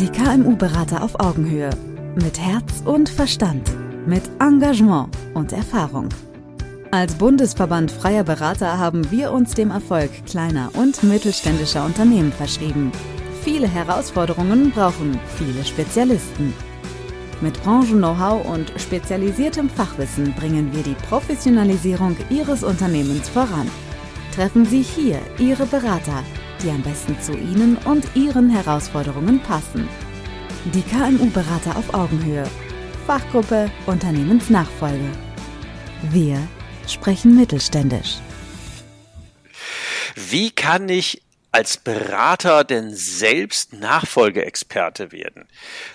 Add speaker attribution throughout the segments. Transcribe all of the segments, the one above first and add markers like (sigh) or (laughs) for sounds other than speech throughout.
Speaker 1: Die KMU-Berater auf Augenhöhe. Mit Herz und Verstand. Mit Engagement und Erfahrung. Als Bundesverband freier Berater haben wir uns dem Erfolg kleiner und mittelständischer Unternehmen verschrieben. Viele Herausforderungen brauchen viele Spezialisten. Mit Branchen-Know-how und spezialisiertem Fachwissen bringen wir die Professionalisierung Ihres Unternehmens voran. Treffen Sie hier Ihre Berater, die am besten zu Ihnen und Ihren Herausforderungen passen. Die KMU-Berater auf Augenhöhe. Fachgruppe Unternehmensnachfolge. Wir sprechen mittelständisch.
Speaker 2: Wie kann ich als Berater denn selbst Nachfolgeexperte werden?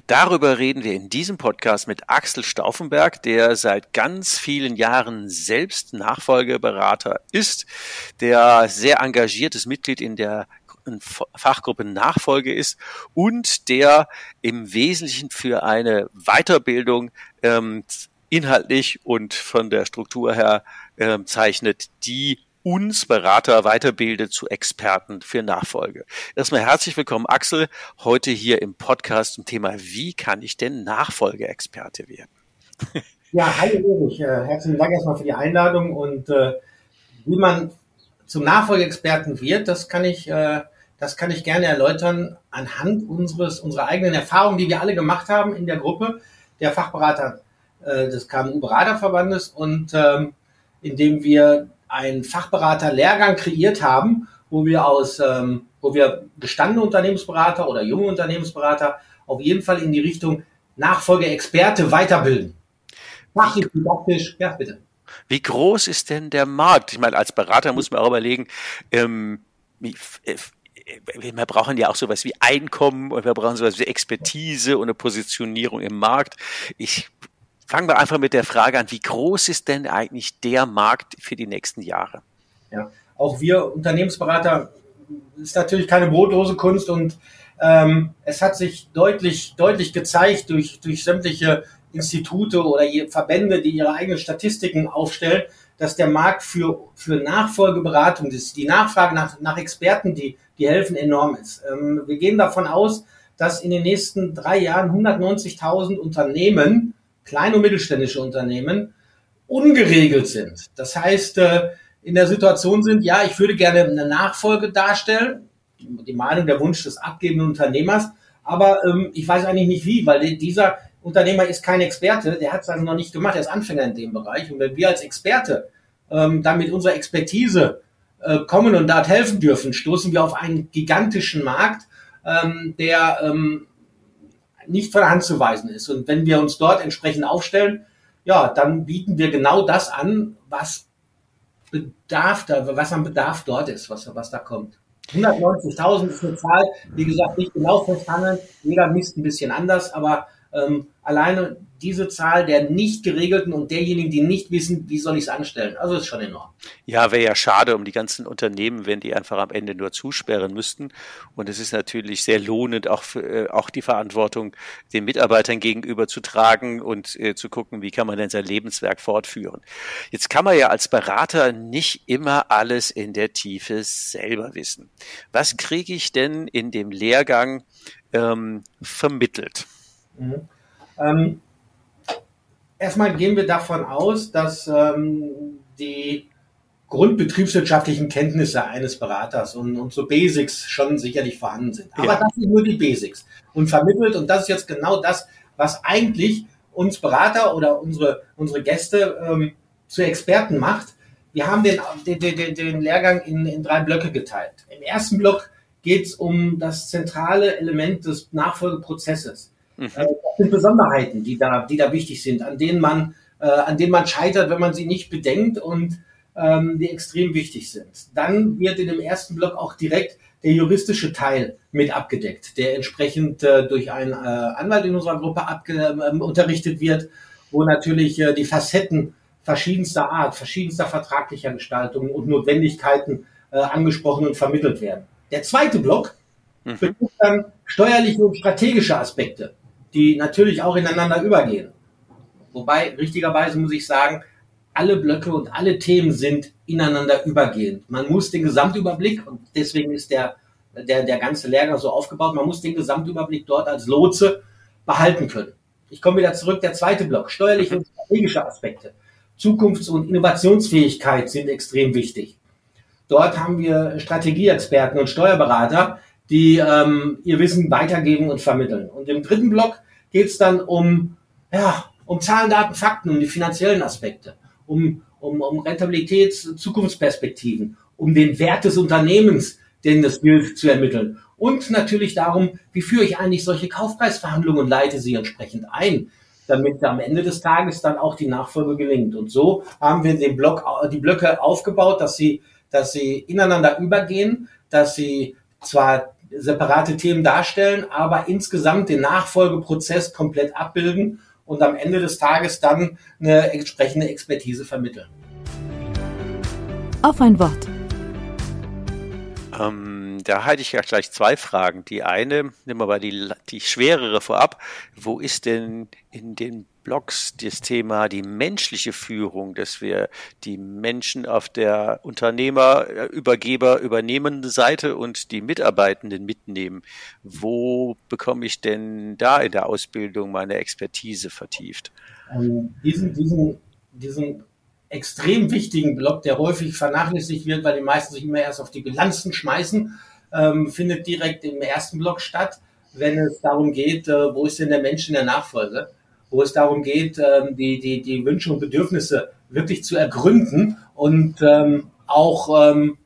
Speaker 2: Darüber reden wir in diesem Podcast mit Axel Stauffenberg, der seit ganz vielen Jahren selbst Nachfolgeberater ist, der sehr engagiertes Mitglied in der Fachgruppe Nachfolge ist und der im Wesentlichen für eine Weiterbildung ähm, inhaltlich und von der Struktur her äh, zeichnet, die uns Berater weiterbildet zu Experten für Nachfolge. Erstmal herzlich willkommen, Axel, heute hier im Podcast zum Thema, wie kann ich denn Nachfolgeexperte werden?
Speaker 3: Ja, hi Erich, äh, herzlichen Dank erstmal für die Einladung und äh, wie man zum Nachfolgeexperten wird, das kann ich, äh, das kann ich gerne erläutern anhand unseres, unserer eigenen Erfahrungen, die wir alle gemacht haben in der Gruppe der Fachberater äh, des KMU-Beraterverbandes und ähm, indem wir einen Fachberater-Lehrgang kreiert haben, wo wir aus, ähm, wo wir gestandene Unternehmensberater oder junge Unternehmensberater auf jeden Fall in die Richtung Nachfolgeexperte weiterbilden.
Speaker 2: Fachlich, didaktisch, ja, bitte. Wie groß ist denn der Markt? Ich meine, als Berater muss man auch überlegen, ähm, äh, wir brauchen ja auch sowas wie Einkommen und wir brauchen sowas wie Expertise und eine Positionierung im Markt. Ich Fangen wir einfach mit der Frage an, wie groß ist denn eigentlich der Markt für die nächsten Jahre?
Speaker 3: Ja, auch wir Unternehmensberater ist natürlich keine brotlose Kunst und ähm, es hat sich deutlich, deutlich gezeigt durch, durch sämtliche Institute oder Verbände, die ihre eigenen Statistiken aufstellen, dass der Markt für, für Nachfolgeberatung, die Nachfrage nach, nach Experten, die, die helfen, enorm ist. Ähm, wir gehen davon aus, dass in den nächsten drei Jahren 190.000 Unternehmen kleine und mittelständische Unternehmen ungeregelt sind. Das heißt, äh, in der Situation sind, ja, ich würde gerne eine Nachfolge darstellen, die Meinung, der Wunsch des abgebenden Unternehmers, aber ähm, ich weiß eigentlich nicht wie, weil dieser Unternehmer ist kein Experte, der hat es also noch nicht gemacht, er ist Anfänger in dem Bereich. Und wenn wir als Experte ähm, dann mit unserer Expertise äh, kommen und dort helfen dürfen, stoßen wir auf einen gigantischen Markt, ähm, der ähm, nicht von der Hand zu weisen ist. Und wenn wir uns dort entsprechend aufstellen, ja, dann bieten wir genau das an, was Bedarf da, was am Bedarf dort ist, was, was da kommt. 190.000 ist eine Zahl, wie gesagt, nicht genau festhandeln. Jeder misst ein bisschen anders, aber ähm, alleine diese Zahl der nicht geregelten und derjenigen, die nicht wissen, wie soll ich es anstellen. Also ist schon enorm.
Speaker 2: Ja, wäre ja schade um die ganzen Unternehmen, wenn die einfach am Ende nur zusperren müssten. Und es ist natürlich sehr lohnend, auch, für, äh, auch die Verantwortung den Mitarbeitern gegenüber zu tragen und äh, zu gucken, wie kann man denn sein Lebenswerk fortführen. Jetzt kann man ja als Berater nicht immer alles in der Tiefe selber wissen. Was kriege ich denn in dem Lehrgang ähm, vermittelt?
Speaker 3: Mhm. Ähm, erstmal gehen wir davon aus, dass ähm, die grundbetriebswirtschaftlichen Kenntnisse eines Beraters und, und so Basics schon sicherlich vorhanden sind. Aber ja. das sind nur die Basics und vermittelt und das ist jetzt genau das, was eigentlich uns Berater oder unsere, unsere Gäste ähm, zu Experten macht. Wir haben den, den, den, den Lehrgang in, in drei Blöcke geteilt. Im ersten Block geht es um das zentrale Element des Nachfolgeprozesses. Mhm. Äh, das sind Besonderheiten, die da, die da wichtig sind, an denen man, äh, an denen man scheitert, wenn man sie nicht bedenkt und ähm, die extrem wichtig sind. Dann wird in dem ersten Block auch direkt der juristische Teil mit abgedeckt, der entsprechend äh, durch einen äh, Anwalt in unserer Gruppe abge äh, unterrichtet wird, wo natürlich äh, die Facetten verschiedenster Art, verschiedenster vertraglicher Gestaltungen und Notwendigkeiten äh, angesprochen und vermittelt werden. Der zweite Block mhm. betrifft dann steuerliche und strategische Aspekte die natürlich auch ineinander übergehen. Wobei, richtigerweise muss ich sagen, alle Blöcke und alle Themen sind ineinander übergehend. Man muss den Gesamtüberblick, und deswegen ist der der, der ganze Lehrgang so aufgebaut. Man muss den Gesamtüberblick dort als Lotse behalten können. Ich komme wieder zurück, der zweite Block, steuerliche und strategische Aspekte. Zukunfts- und Innovationsfähigkeit sind extrem wichtig. Dort haben wir Strategieexperten und Steuerberater, die ähm, ihr Wissen weitergeben und vermitteln. Und im dritten Block geht es dann um, ja, um Zahlen, Daten, Fakten, um die finanziellen Aspekte, um, um, um Rentabilitäts-, Zukunftsperspektiven, um den Wert des Unternehmens, den es gilt zu ermitteln. Und natürlich darum, wie führe ich eigentlich solche Kaufpreisverhandlungen und leite sie entsprechend ein, damit am Ende des Tages dann auch die Nachfolge gelingt. Und so haben wir den Block, die Blöcke aufgebaut, dass sie, dass sie ineinander übergehen, dass sie zwar separate Themen darstellen, aber insgesamt den Nachfolgeprozess komplett abbilden und am Ende des Tages dann eine entsprechende Expertise vermitteln.
Speaker 1: Auf ein Wort.
Speaker 2: Ähm, da hatte ich ja gleich zwei Fragen. Die eine, nehmen wir mal die, die schwerere vorab. Wo ist denn in den Blogs das Thema die menschliche Führung, dass wir die Menschen auf der Unternehmer, Übergeber, übernehmenden Seite und die Mitarbeitenden mitnehmen. Wo bekomme ich denn da in der Ausbildung meine Expertise vertieft?
Speaker 3: Ähm, diesen, diesen, diesen extrem wichtigen Block, der häufig vernachlässigt wird, weil die meisten sich immer erst auf die Bilanzen schmeißen, ähm, findet direkt im ersten Block statt, wenn es darum geht, äh, wo ist denn der Mensch in der Nachfolge, wo es darum geht, ähm, die, die, die Wünsche und Bedürfnisse wirklich zu ergründen und ähm, auch ähm,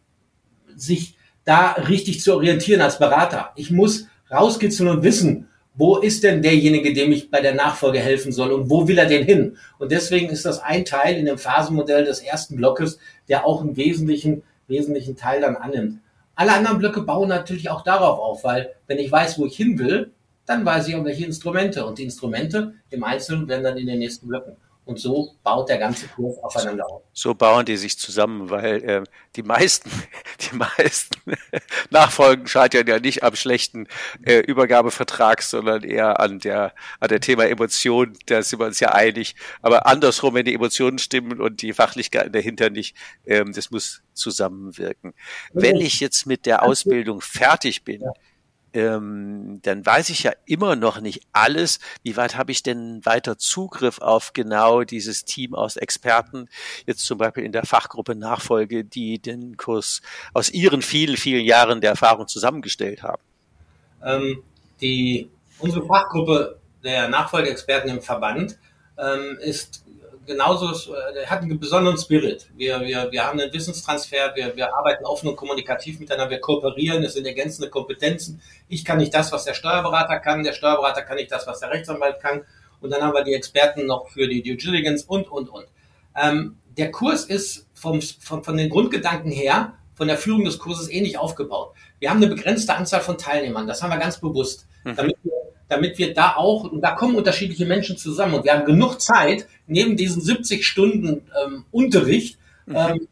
Speaker 3: sich da richtig zu orientieren als Berater. Ich muss rauskitzeln und wissen, wo ist denn derjenige, dem ich bei der Nachfolge helfen soll und wo will er denn hin? Und deswegen ist das ein Teil in dem Phasenmodell des ersten Blockes, der auch einen wesentlichen, wesentlichen Teil dann annimmt. Alle anderen Blöcke bauen natürlich auch darauf auf, weil wenn ich weiß, wo ich hin will, dann weiß ich auch welche Instrumente. Und die Instrumente im Einzelnen werden dann in den nächsten Blöcken. Und so baut der ganze Kurs aufeinander auf.
Speaker 2: So bauen die sich zusammen, weil äh, die meisten, (laughs) die meisten (laughs) Nachfolgen scheitern ja nicht am schlechten äh, Übergabevertrag, sondern eher an der an der Thema Emotion. Da sind wir uns ja einig. Aber andersrum, wenn die Emotionen stimmen und die Fachlichkeit dahinter nicht, ähm, das muss zusammenwirken. Wenn ich jetzt mit der Ausbildung fertig bin, ähm, dann weiß ich ja immer noch nicht alles. Wie weit habe ich denn weiter Zugriff auf genau dieses Team aus Experten, jetzt zum Beispiel in der Fachgruppe Nachfolge, die den Kurs aus ihren vielen, vielen Jahren der Erfahrung zusammengestellt haben?
Speaker 3: Ähm, die, unsere Fachgruppe der Nachfolgeexperten im Verband ähm, ist genauso, äh, hat einen besonderen Spirit. Wir, wir, wir haben einen Wissenstransfer, wir, wir arbeiten offen und kommunikativ miteinander, wir kooperieren, es sind ergänzende Kompetenzen. Ich kann nicht das, was der Steuerberater kann, der Steuerberater kann nicht das, was der Rechtsanwalt kann. Und dann haben wir die Experten noch für die Due Diligence und, und, und. Ähm, der Kurs ist vom, von, von den Grundgedanken her, von der Führung des Kurses ähnlich aufgebaut. Wir haben eine begrenzte Anzahl von Teilnehmern, das haben wir ganz bewusst, mhm. damit wir damit wir da auch, und da kommen unterschiedliche Menschen zusammen und wir haben genug Zeit, neben diesen 70 Stunden ähm, Unterricht mhm. ähm,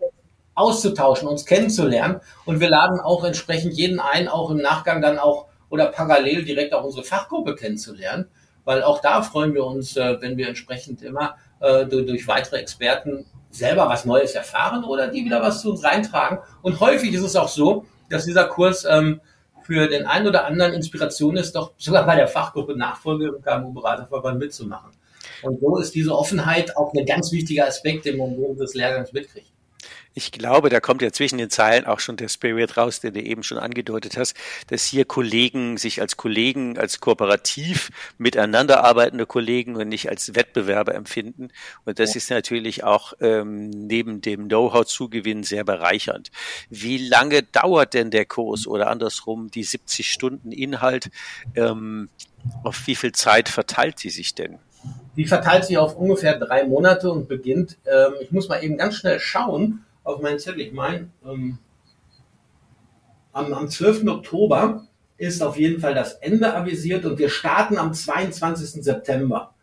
Speaker 3: auszutauschen, uns kennenzulernen und wir laden auch entsprechend jeden ein, auch im Nachgang dann auch oder parallel direkt auch unsere Fachgruppe kennenzulernen, weil auch da freuen wir uns, äh, wenn wir entsprechend immer äh, durch, durch weitere Experten selber was Neues erfahren oder die wieder was zu uns reintragen. Und häufig ist es auch so, dass dieser Kurs ähm, für den einen oder anderen Inspiration ist, doch sogar bei der Fachgruppe Nachfolge im KMU-Beraterverband mitzumachen. Und so ist diese Offenheit auch ein ganz wichtiger Aspekt, den man während des Lehrgangs mitkriegt.
Speaker 2: Ich glaube, da kommt ja zwischen den Zeilen auch schon der Spirit raus, den du eben schon angedeutet hast, dass hier Kollegen sich als Kollegen, als kooperativ miteinander arbeitende Kollegen und nicht als Wettbewerber empfinden. Und das ja. ist natürlich auch ähm, neben dem Know-how-Zugewinn sehr bereichernd. Wie lange dauert denn der Kurs oder andersrum die 70 Stunden Inhalt? Ähm, auf wie viel Zeit verteilt sie sich denn?
Speaker 3: Die verteilt sich auf ungefähr drei Monate und beginnt, ähm, ich muss mal eben ganz schnell schauen, auf meinen Zettel. Ich meine, ähm, am, am 12. Oktober ist auf jeden Fall das Ende avisiert und wir starten am 22. September.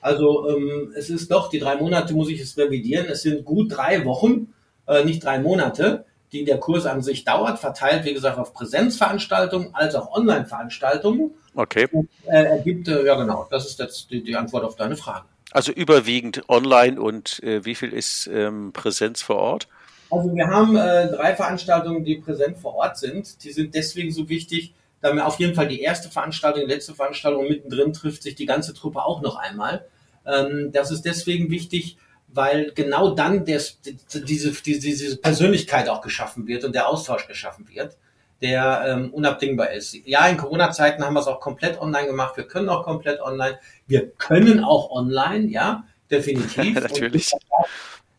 Speaker 3: Also ähm, es ist doch, die drei Monate muss ich es revidieren, es sind gut drei Wochen, äh, nicht drei Monate, die der Kurs an sich dauert, verteilt, wie gesagt, auf Präsenzveranstaltungen als auch Online-Veranstaltungen.
Speaker 2: Okay.
Speaker 3: Und, äh, ergibt, äh, ja genau, das ist jetzt die, die Antwort auf deine Frage.
Speaker 2: Also überwiegend online und äh, wie viel ist ähm, Präsenz vor Ort?
Speaker 3: Also wir haben äh, drei Veranstaltungen, die präsent vor Ort sind. Die sind deswegen so wichtig, da wir auf jeden Fall die erste Veranstaltung, die letzte Veranstaltung mittendrin trifft sich die ganze Truppe auch noch einmal. Ähm, das ist deswegen wichtig, weil genau dann des, diese, diese, diese Persönlichkeit auch geschaffen wird und der Austausch geschaffen wird, der ähm, unabdingbar ist. Ja, in Corona-Zeiten haben wir es auch komplett online gemacht. Wir können auch komplett online. Wir können auch online, ja, definitiv. (laughs)
Speaker 2: Natürlich. Und,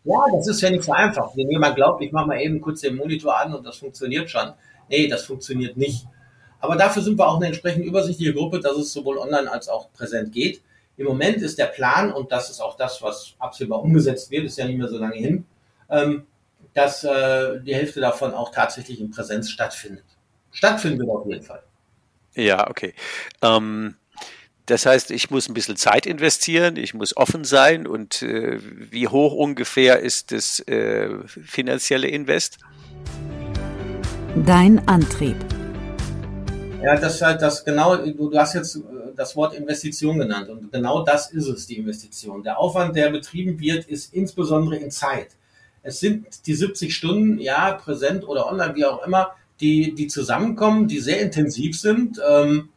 Speaker 3: ja, das ist ja nicht so einfach. Wenn jemand glaubt, ich mache mal eben kurz den Monitor an und das funktioniert schon. Nee, das funktioniert nicht. Aber dafür sind wir auch eine entsprechend übersichtliche Gruppe, dass es sowohl online als auch präsent geht. Im Moment ist der Plan, und das ist auch das, was absehbar umgesetzt wird, ist ja nicht mehr so lange hin, ähm, dass äh, die Hälfte davon auch tatsächlich in Präsenz stattfindet. Stattfinden wird auf jeden Fall.
Speaker 2: Ja, okay. Ähm, das heißt, ich muss ein bisschen Zeit investieren, ich muss offen sein und äh, wie hoch ungefähr ist das äh, finanzielle Invest?
Speaker 1: Dein Antrieb.
Speaker 3: Ja, das halt das genau, du, du hast jetzt äh, das Wort Investition genannt und genau das ist es, die Investition. Der Aufwand, der betrieben wird, ist insbesondere in Zeit. Es sind die 70 Stunden, ja, präsent oder online, wie auch immer, die, die zusammenkommen, die sehr intensiv sind. Ähm,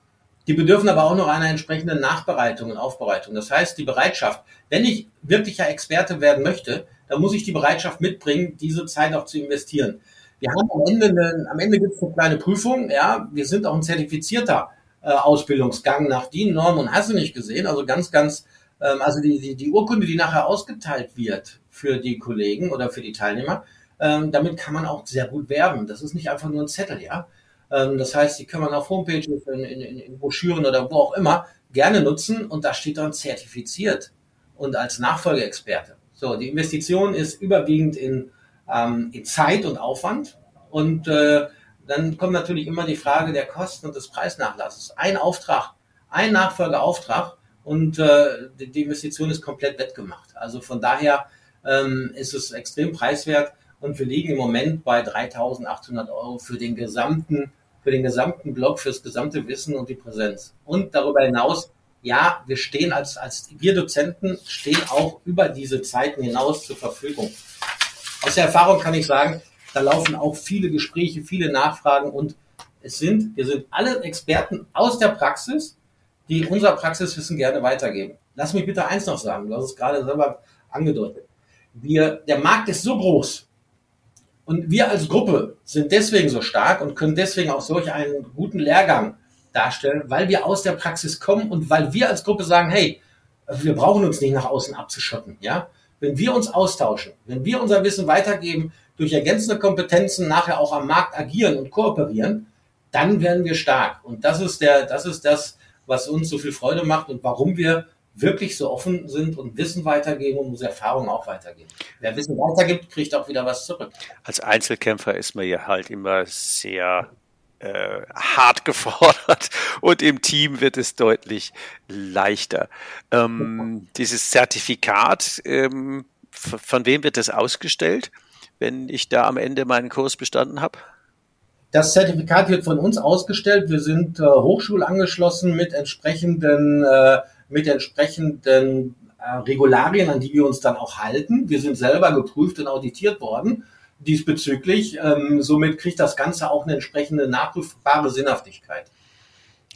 Speaker 3: die bedürfen aber auch noch einer entsprechenden Nachbereitung und Aufbereitung. Das heißt, die Bereitschaft, wenn ich wirklicher Experte werden möchte, dann muss ich die Bereitschaft mitbringen, diese Zeit auch zu investieren. Wir haben am Ende, eine, am Ende gibt es eine kleine Prüfung, ja, wir sind auch ein zertifizierter äh, Ausbildungsgang nach DIN, Norm und hast du nicht gesehen, also ganz, ganz, ähm, also die, die, die Urkunde, die nachher ausgeteilt wird für die Kollegen oder für die Teilnehmer, ähm, damit kann man auch sehr gut werben. Das ist nicht einfach nur ein Zettel, ja. Ähm, das heißt, die kann man auf Homepages, in, in, in Broschüren oder wo auch immer gerne nutzen und da steht dann zertifiziert und als Nachfolgeexperte. So, die Investition ist überwiegend in, ähm, in Zeit und Aufwand und äh, dann kommt natürlich immer die Frage der Kosten und des Preisnachlasses. Ein Auftrag, ein Nachfolgeauftrag und äh, die Investition ist komplett wettgemacht. Also von daher ähm, ist es extrem preiswert und wir liegen im Moment bei 3.800 Euro für den gesamten für den gesamten Blog, fürs gesamte Wissen und die Präsenz. Und darüber hinaus, ja, wir stehen als, als wir Dozenten stehen auch über diese Zeiten hinaus zur Verfügung. Aus der Erfahrung kann ich sagen, da laufen auch viele Gespräche, viele Nachfragen und es sind, wir sind alle Experten aus der Praxis, die unser Praxiswissen gerne weitergeben. Lass mich bitte eins noch sagen, du hast es gerade selber angedeutet. Wir, der Markt ist so groß, und wir als Gruppe sind deswegen so stark und können deswegen auch solch einen guten Lehrgang darstellen, weil wir aus der Praxis kommen und weil wir als Gruppe sagen, hey, wir brauchen uns nicht nach außen abzuschotten, ja? Wenn wir uns austauschen, wenn wir unser Wissen weitergeben, durch ergänzende Kompetenzen nachher auch am Markt agieren und kooperieren, dann werden wir stark. Und das ist der, das ist das, was uns so viel Freude macht und warum wir wirklich so offen sind und Wissen weitergeben und unsere Erfahrungen auch weitergeben. Wer Wissen weitergibt, kriegt auch wieder was zurück.
Speaker 2: Als Einzelkämpfer ist man ja halt immer sehr äh, hart (laughs) gefordert und im Team wird es deutlich leichter. Ähm, dieses Zertifikat, ähm, von wem wird das ausgestellt, wenn ich da am Ende meinen Kurs bestanden habe?
Speaker 3: Das Zertifikat wird von uns ausgestellt. Wir sind äh, hochschulangeschlossen mit entsprechenden äh, mit entsprechenden äh, Regularien, an die wir uns dann auch halten. Wir sind selber geprüft und auditiert worden diesbezüglich. Ähm, somit kriegt das Ganze auch eine entsprechende nachprüfbare Sinnhaftigkeit.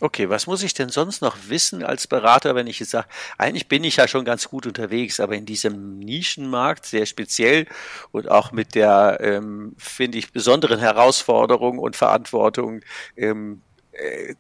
Speaker 2: Okay, was muss ich denn sonst noch wissen als Berater, wenn ich jetzt sage, eigentlich bin ich ja schon ganz gut unterwegs, aber in diesem Nischenmarkt sehr speziell und auch mit der, ähm, finde ich, besonderen Herausforderung und Verantwortung, ähm, äh,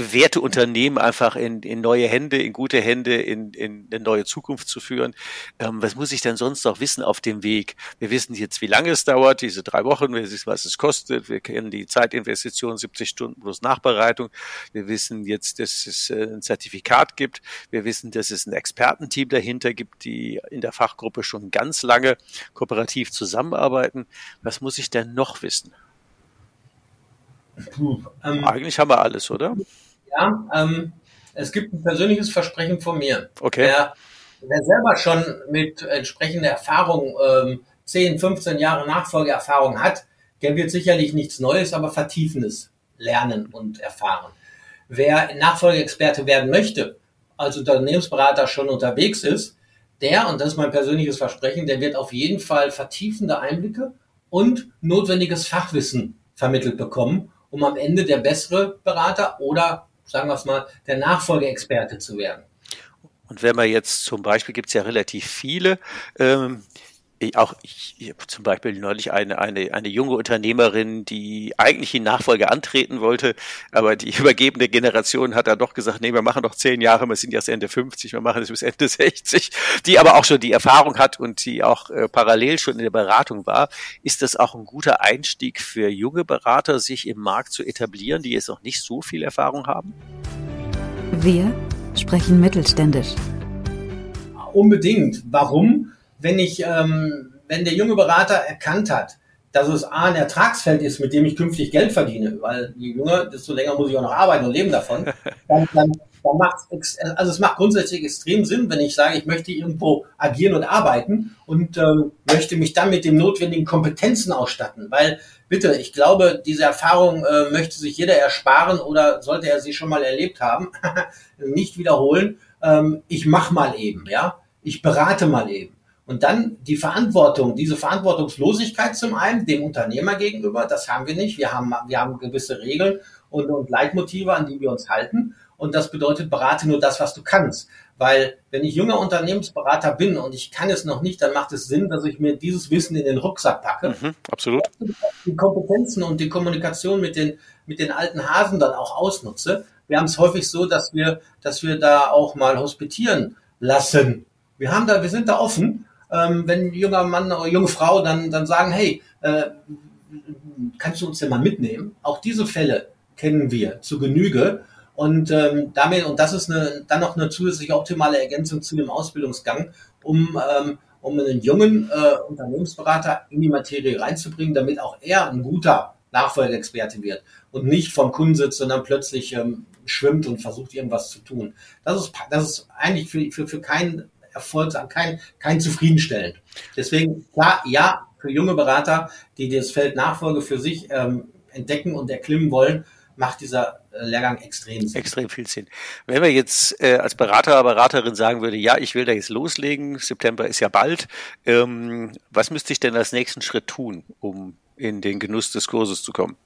Speaker 2: bewährte Unternehmen einfach in, in neue Hände, in gute Hände, in, in eine neue Zukunft zu führen. Ähm, was muss ich denn sonst noch wissen auf dem Weg? Wir wissen jetzt, wie lange es dauert, diese drei Wochen, wir wissen, was es kostet, wir kennen die Zeitinvestition, 70 Stunden plus Nachbereitung. Wir wissen jetzt, dass es äh, ein Zertifikat gibt. Wir wissen, dass es ein Expertenteam dahinter gibt, die in der Fachgruppe schon ganz lange kooperativ zusammenarbeiten. Was muss ich denn noch wissen? Puh, ähm, Eigentlich haben wir alles, oder?
Speaker 3: Ja, ähm, es gibt ein persönliches Versprechen von mir.
Speaker 2: Okay.
Speaker 3: Wer, wer selber schon mit entsprechender Erfahrung ähm, 10, 15 Jahre Nachfolgeerfahrung hat, der wird sicherlich nichts Neues, aber Vertiefendes lernen und erfahren. Wer Nachfolgeexperte werden möchte, als Unternehmensberater schon unterwegs ist, der, und das ist mein persönliches Versprechen, der wird auf jeden Fall vertiefende Einblicke und notwendiges Fachwissen vermittelt bekommen, um am Ende der bessere Berater oder, sagen wir es mal, der Nachfolgeexperte zu werden.
Speaker 2: Und wenn man jetzt zum Beispiel, gibt es ja relativ viele, ähm, auch ich, ich zum Beispiel neulich eine, eine, eine junge Unternehmerin, die eigentlich die Nachfolge antreten wollte, aber die (laughs) übergebene Generation hat dann doch gesagt, nee, wir machen doch zehn Jahre, wir sind jetzt Ende 50, wir machen es bis Ende (laughs) 60, die aber auch schon die Erfahrung hat und die auch äh, parallel schon in der Beratung war. Ist das auch ein guter Einstieg für junge Berater, sich im Markt zu etablieren, die jetzt noch nicht so viel Erfahrung haben?
Speaker 1: Wir sprechen mittelständisch.
Speaker 3: Unbedingt. Warum? Wenn ich, ähm, wenn der junge Berater erkannt hat, dass es A, ein Ertragsfeld ist, mit dem ich künftig Geld verdiene, weil je jünger, desto länger muss ich auch noch arbeiten und leben davon, (laughs) dann, dann, dann macht also es macht grundsätzlich extrem Sinn, wenn ich sage, ich möchte irgendwo agieren und arbeiten und äh, möchte mich dann mit den notwendigen Kompetenzen ausstatten, weil bitte, ich glaube, diese Erfahrung äh, möchte sich jeder ersparen oder sollte er sie schon mal erlebt haben, (laughs) nicht wiederholen. Ähm, ich mach mal eben, ja, ich berate mal eben. Und dann die Verantwortung, diese Verantwortungslosigkeit zum einen dem Unternehmer gegenüber, das haben wir nicht. Wir haben, wir haben gewisse Regeln und, und Leitmotive, an die wir uns halten. Und das bedeutet, berate nur das, was du kannst. Weil wenn ich junger Unternehmensberater bin und ich kann es noch nicht, dann macht es Sinn, dass ich mir dieses Wissen in den Rucksack packe.
Speaker 2: Mhm, absolut.
Speaker 3: Die Kompetenzen und die Kommunikation mit den, mit den alten Hasen dann auch ausnutze. Wir haben es häufig so, dass wir, dass wir da auch mal hospitieren lassen. Wir haben da, wir sind da offen ähm, wenn junger Mann oder junge Frau dann, dann sagen, hey, äh, kannst du uns denn mal mitnehmen? Auch diese Fälle kennen wir zu Genüge. Und ähm, damit, und das ist eine, dann noch eine zusätzliche optimale Ergänzung zu dem Ausbildungsgang, um, ähm, um einen jungen äh, Unternehmensberater in die Materie reinzubringen, damit auch er ein guter Nachfolgeexperte wird und nicht vom Kunden sitzt, sondern plötzlich ähm, schwimmt und versucht irgendwas zu tun. Das ist, das ist eigentlich für, für, für keinen Erfolgs, kein, kein zufriedenstellend. Deswegen, klar, ja, für junge Berater, die das Feld Nachfolge für sich ähm, entdecken und erklimmen wollen, macht dieser äh, Lehrgang extrem
Speaker 2: Sinn. Extrem viel Sinn. Wenn wir jetzt äh, als Berater, Beraterin sagen würde, ja, ich will da jetzt loslegen, September ist ja bald, ähm, was müsste ich denn als nächsten Schritt tun, um in den Genuss des Kurses zu kommen?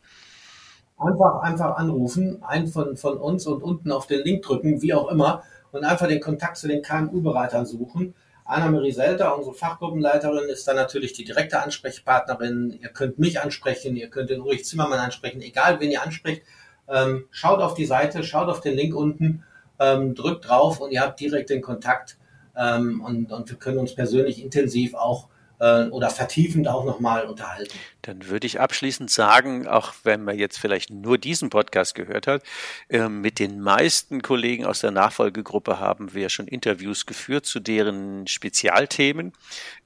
Speaker 3: Einfach, einfach anrufen, einen von, von uns und unten auf den Link drücken, wie auch immer und einfach den Kontakt zu den KMU-Beratern suchen. Anna-Marie Selter, unsere Fachgruppenleiterin, ist dann natürlich die direkte Ansprechpartnerin. Ihr könnt mich ansprechen, ihr könnt den Ulrich Zimmermann ansprechen, egal wen ihr anspricht. Ähm, schaut auf die Seite, schaut auf den Link unten, ähm, drückt drauf und ihr habt direkt den Kontakt ähm, und, und wir können uns persönlich intensiv auch äh, oder vertiefend auch nochmal unterhalten.
Speaker 2: Dann würde ich abschließend sagen, auch wenn man jetzt vielleicht nur diesen Podcast gehört hat, äh, mit den meisten Kollegen aus der Nachfolgegruppe haben wir schon Interviews geführt zu deren Spezialthemen.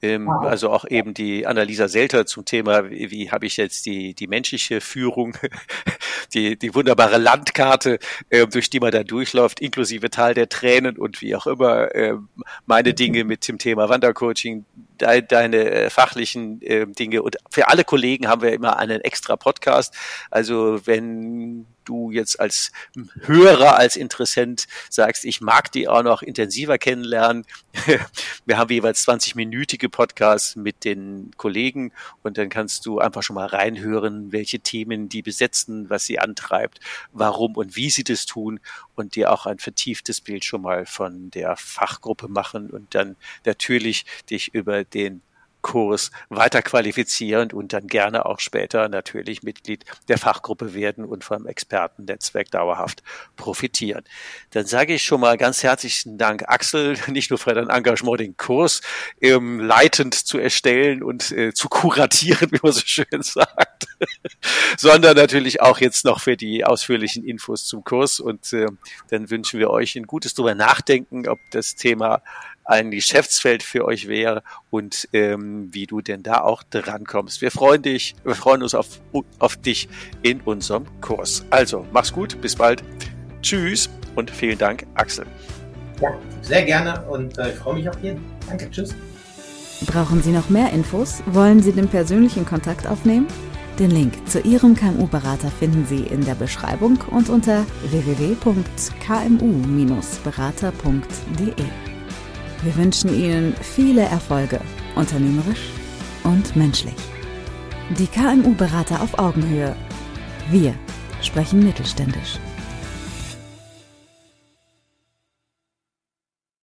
Speaker 2: Ähm. Also auch eben die Annalisa Selter zum Thema, wie, wie habe ich jetzt die, die menschliche Führung, (laughs) die, die wunderbare Landkarte, äh, durch die man da durchläuft, inklusive Tal der Tränen und wie auch immer, meine Dinge mit dem Thema Wandercoaching, de, deine äh, fachlichen äh, Dinge. Und für alle Kollegen haben wir immer einen extra Podcast. Also wenn du jetzt als Hörer, als Interessent sagst, ich mag die auch noch intensiver kennenlernen. (laughs) Wir haben jeweils 20-minütige Podcasts mit den Kollegen und dann kannst du einfach schon mal reinhören, welche Themen die besetzen, was sie antreibt, warum und wie sie das tun und dir auch ein vertieftes Bild schon mal von der Fachgruppe machen und dann natürlich dich über den Kurs weiter qualifizieren und dann gerne auch später natürlich Mitglied der Fachgruppe werden und vom Expertennetzwerk dauerhaft profitieren. Dann sage ich schon mal ganz herzlichen Dank, Axel, (laughs) nicht nur für dein Engagement, den Kurs ähm, leitend zu erstellen und äh, zu kuratieren, (laughs) wie man so schön sagt, (laughs) sondern natürlich auch jetzt noch für die ausführlichen Infos zum Kurs und äh, dann wünschen wir euch ein gutes drüber nachdenken, ob das Thema ein Geschäftsfeld für euch wäre und ähm, wie du denn da auch drankommst. Wir freuen dich, wir freuen uns auf, auf dich in unserem Kurs. Also, mach's gut, bis bald. Tschüss und vielen Dank, Axel.
Speaker 3: Ja, sehr gerne und äh, ich freue mich auf jeden. Danke, tschüss.
Speaker 1: Brauchen Sie noch mehr Infos? Wollen Sie den persönlichen Kontakt aufnehmen? Den Link zu Ihrem KMU-Berater finden Sie in der Beschreibung und unter www.kmu-berater.de. Wir wünschen Ihnen viele Erfolge, unternehmerisch und menschlich. Die KMU-Berater auf Augenhöhe. Wir sprechen mittelständisch.